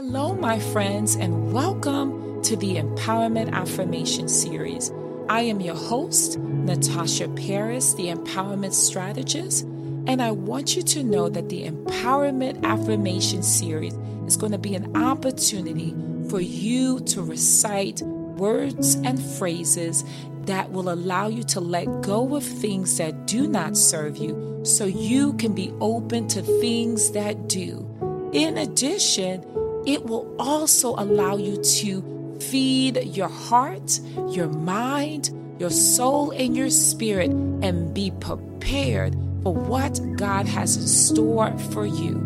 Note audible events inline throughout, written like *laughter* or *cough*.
Hello, my friends, and welcome to the Empowerment Affirmation Series. I am your host, Natasha Paris, the Empowerment Strategist, and I want you to know that the Empowerment Affirmation Series is going to be an opportunity for you to recite words and phrases that will allow you to let go of things that do not serve you so you can be open to things that do. In addition, it will also allow you to feed your heart, your mind, your soul, and your spirit and be prepared for what God has in store for you.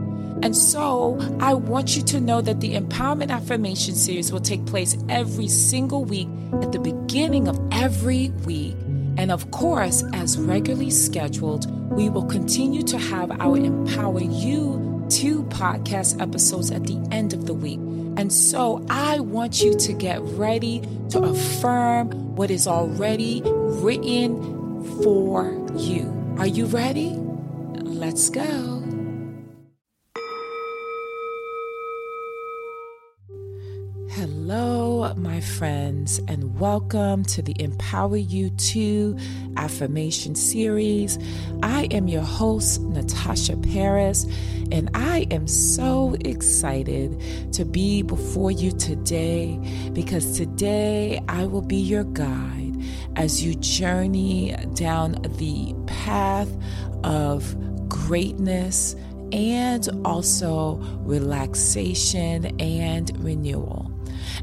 And so I want you to know that the Empowerment Affirmation Series will take place every single week at the beginning of every week. And of course, as regularly scheduled, we will continue to have our Empower You two podcast episodes at the end of the week. And so I want you to get ready to affirm what is already written for you. Are you ready? Let's go. Hello, my friends, and welcome to the Empower U2 affirmation series. I am your host, Natasha Paris, and I am so excited to be before you today because today I will be your guide as you journey down the path of greatness and also relaxation and renewal.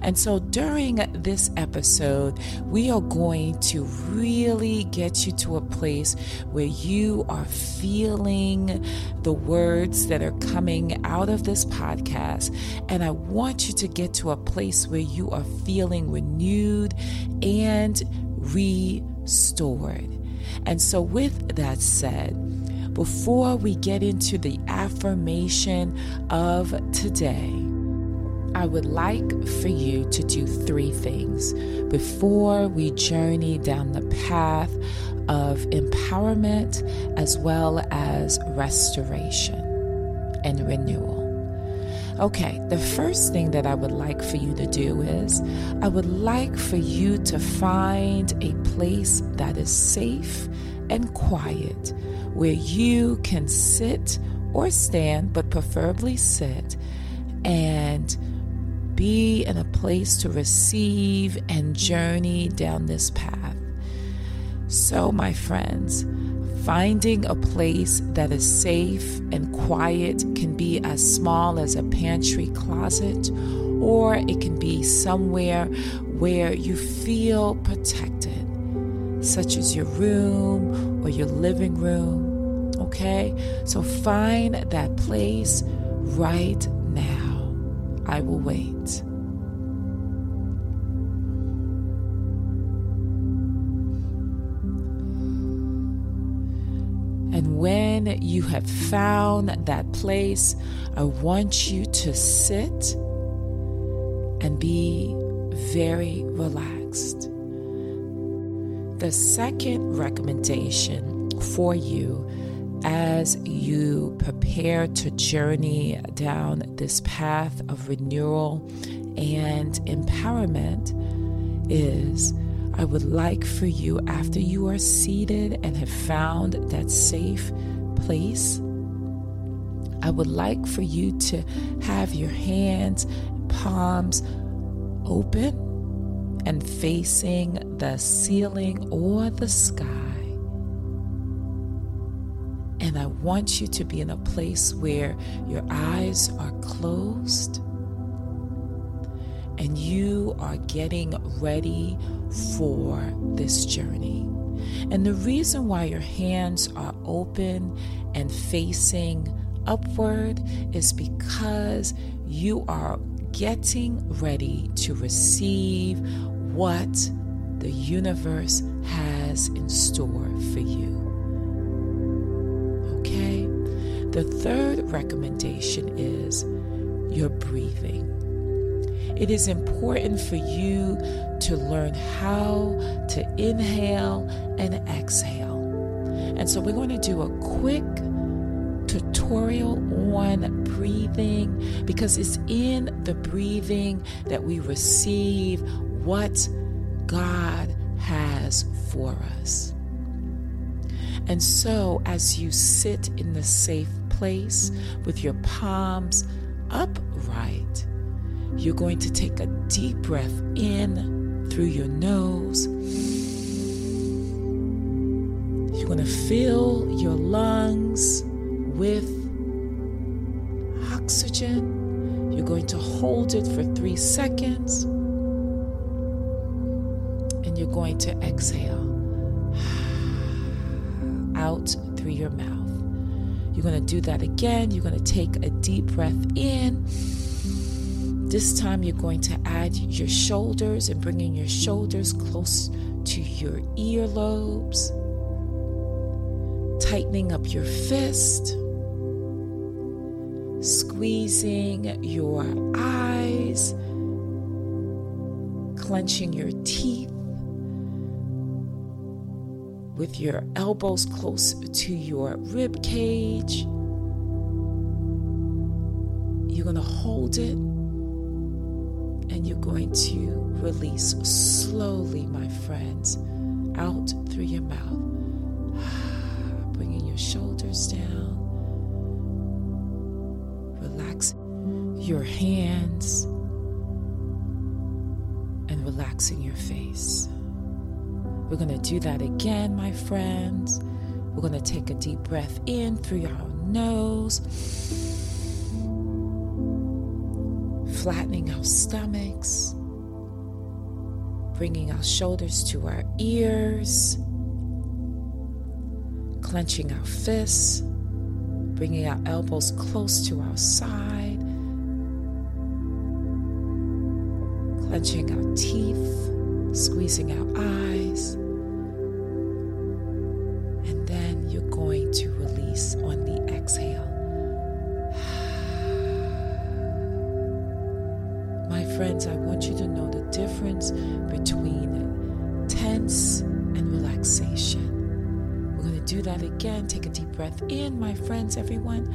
And so during this episode, we are going to really get you to a place where you are feeling the words that are coming out of this podcast. And I want you to get to a place where you are feeling renewed and restored. And so, with that said, before we get into the affirmation of today, I would like for you to do three things before we journey down the path of empowerment as well as restoration and renewal. Okay, the first thing that I would like for you to do is I would like for you to find a place that is safe and quiet where you can sit or stand, but preferably sit, and be in a place to receive and journey down this path. So, my friends, finding a place that is safe and quiet can be as small as a pantry closet, or it can be somewhere where you feel protected, such as your room or your living room. Okay? So, find that place right now. I will wait. And when you have found that place, I want you to sit and be very relaxed. The second recommendation for you as you prepare to journey down this path of renewal and empowerment is I would like for you, after you are seated and have found that safe place, I would like for you to have your hands, palms open and facing the ceiling or the sky. And I want you to be in a place where your eyes are closed and you are getting ready for this journey. And the reason why your hands are open and facing upward is because you are getting ready to receive what the universe has in store for you. Okay? The third recommendation is your breathing. It is important for you to learn how to inhale and exhale. And so we're going to do a quick tutorial on breathing because it's in the breathing that we receive what God has for us. And so, as you sit in the safe place with your palms upright, you're going to take a deep breath in through your nose. You're going to fill your lungs with oxygen. You're going to hold it for three seconds. Going to exhale *sighs* out through your mouth. You're going to do that again. You're going to take a deep breath in. This time, you're going to add your shoulders and bringing your shoulders close to your earlobes, tightening up your fist squeezing your eyes, clenching your teeth, with your elbows close to your rib cage. You're going to hold it and you're going to release slowly, my friends, out through your mouth, *sighs* bringing your shoulders down Relax your hands and relaxing your face. We're going to do that again, my friends. We're going to take a deep breath in through our nose, flattening our stomachs, bringing our shoulders to our ears, clenching our fists, bringing our elbows close to our side. Clenching our teeth, squeezing our eyes. And then you're going to release on the exhale. *sighs* My friends, I want you to know the difference between tense and relaxation. We're going to do that again. Take a deep breath in, my friends, everyone.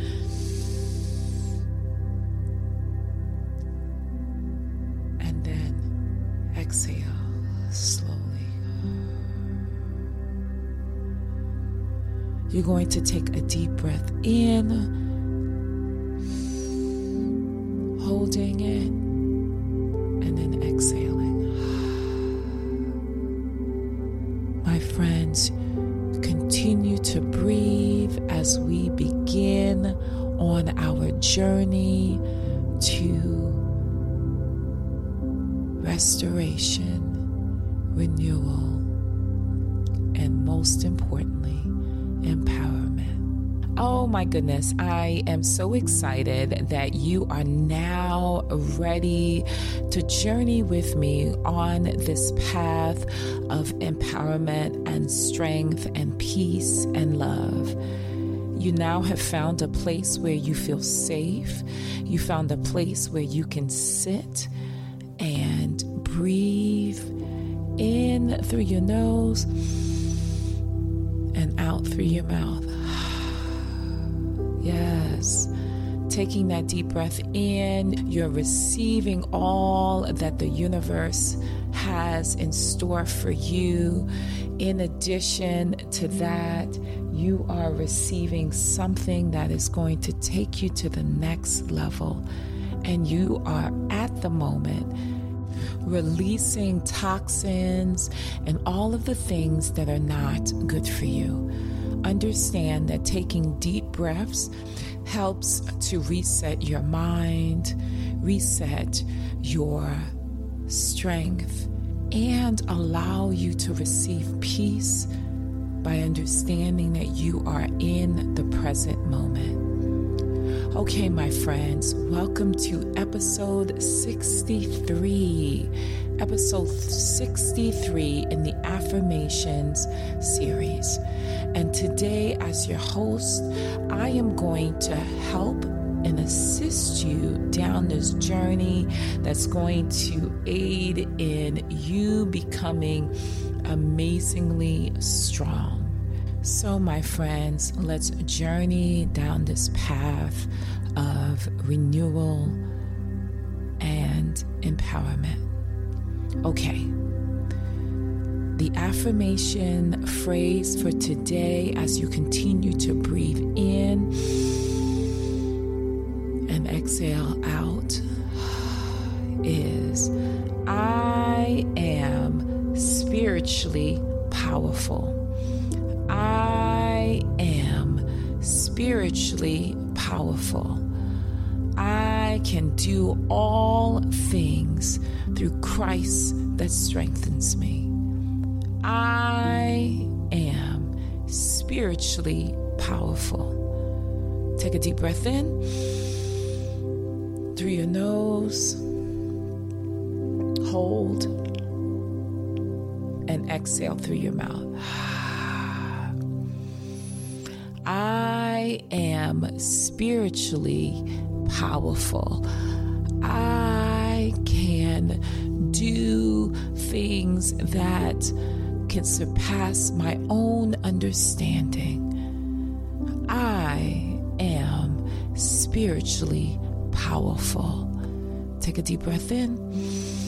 You're going to take a deep breath in, holding it, and then exhaling. My friends, continue to breathe as we begin on our journey to restoration, renewal, and most importantly, empowerment. Oh my goodness, I am so excited that you are now ready to journey with me on this path of empowerment and strength and peace and love. You now have found a place where you feel safe. You found a place where you can sit and breathe in through your nose and out through your mouth. *sighs* yes. Taking that deep breath in, you're receiving all that the universe has in store for you. In addition to that, you are receiving something that is going to take you to the next level. And you are at the moment releasing toxins and all of the things that are not good for you. Understand that taking deep breaths helps to reset your mind, reset your strength, and allow you to receive peace by understanding that you are in the present moment. Okay, my friends, welcome to episode 63. Episode 63 in the Affirmations series. And today, as your host, I am going to help and assist you down this journey that's going to aid in you becoming amazingly strong So, my friends, let's journey down this path of renewal and empowerment. Okay. The affirmation phrase for today, as you continue to breathe in and exhale out, is I am spiritually powerful. Spiritually powerful. I can do all things through Christ that strengthens me. I am spiritually powerful. Take a deep breath in through your nose, hold, and exhale through your mouth. I am spiritually powerful. I can do things that can surpass my own understanding. I am spiritually powerful. Take a deep breath in.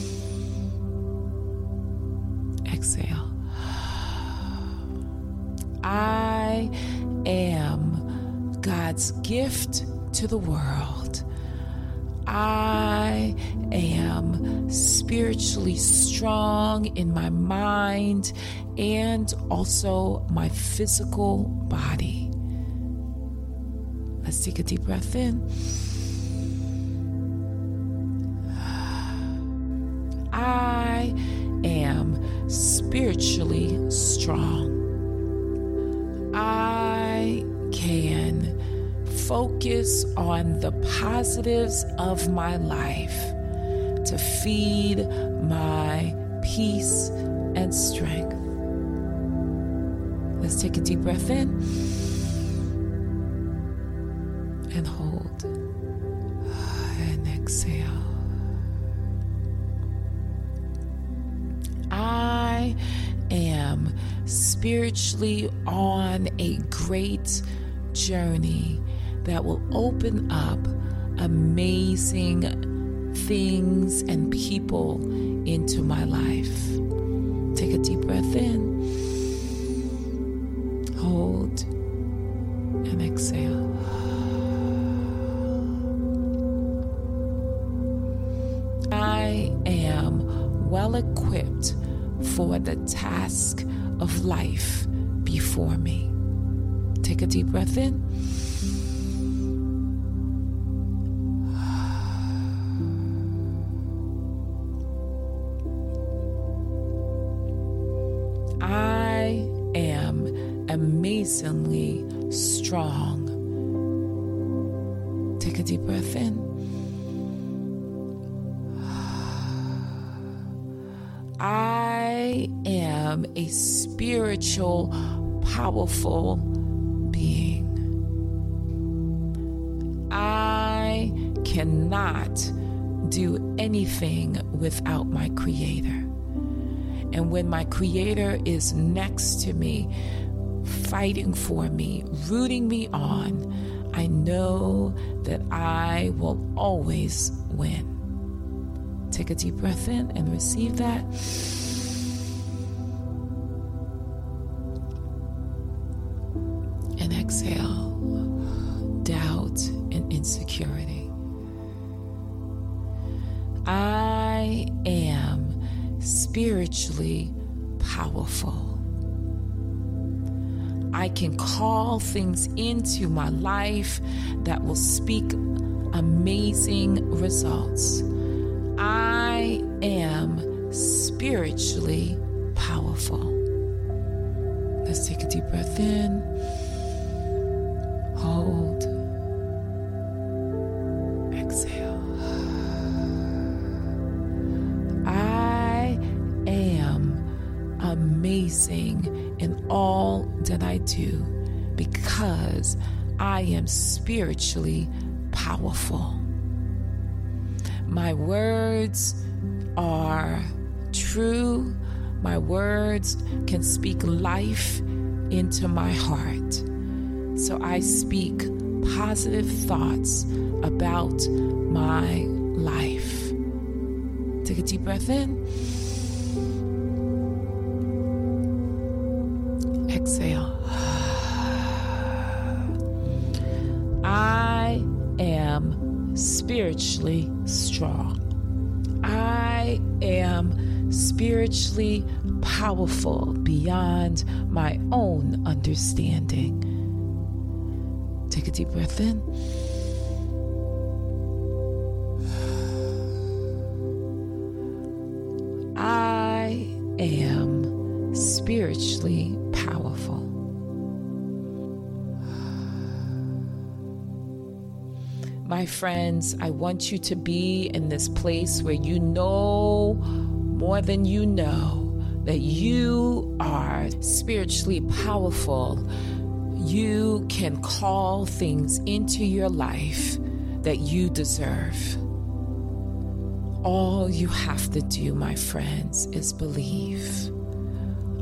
Gift to the world. I am spiritually strong in my mind and also my physical body. Let's take a deep breath in. I am spiritually strong. Focus on the positives of my life to feed my peace and strength. Let's take a deep breath in and hold and exhale. I am spiritually on a great journey that will open up amazing things and people into my life. Take a deep breath in, hold, and exhale. I am well equipped for the task of life before me. Take a deep breath in. Strong. Take a deep breath in. I am a spiritual, powerful being. I cannot do anything without my Creator. And when my Creator is next to me, fighting for me, rooting me on, I know that I will always win. Take a deep breath in and receive that. And exhale doubt and insecurity. I am spiritually powerful. I can call things into my life that will speak amazing results. I am spiritually powerful. Let's take a deep breath in, hold, exhale. I am amazing in all that I do because I am spiritually powerful. My words are true. My words can speak life into my heart. So I speak positive thoughts about my life. Take a deep breath in. Spiritually strong. I am spiritually powerful beyond my own understanding. Take a deep breath in. I am spiritually powerful. My friends, I want you to be in this place where you know more than you know that you are spiritually powerful. You can call things into your life that you deserve. All you have to do, my friends, is believe.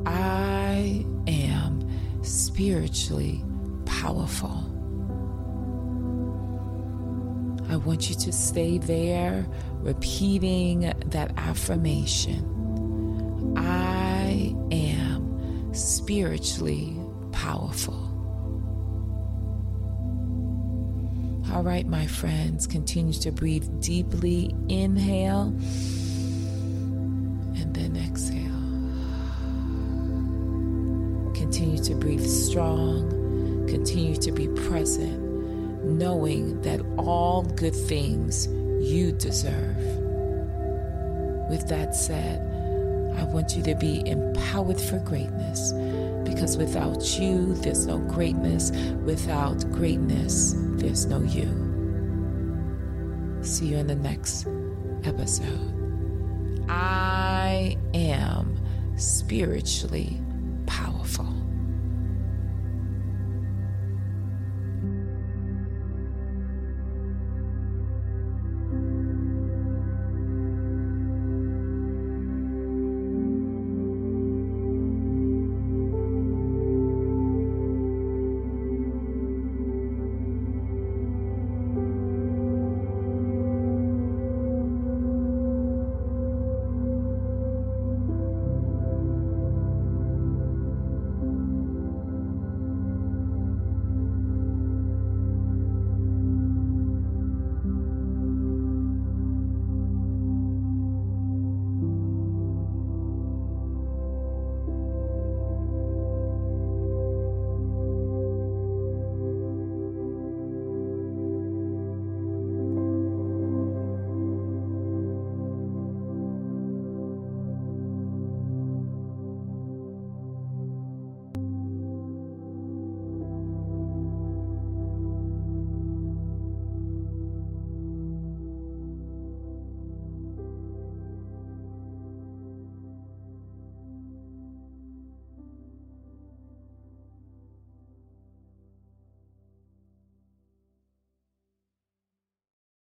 I am spiritually powerful. I want you to stay there repeating that affirmation. I am spiritually powerful. All right, my friends, continue to breathe deeply. Inhale and then exhale. Continue to breathe strong. Continue to be present, knowing that all good things you deserve. With that said, I want you to be empowered for greatness because without you, there's no greatness. Without greatness, there's no you. See you in the next episode. I am spiritually powerful.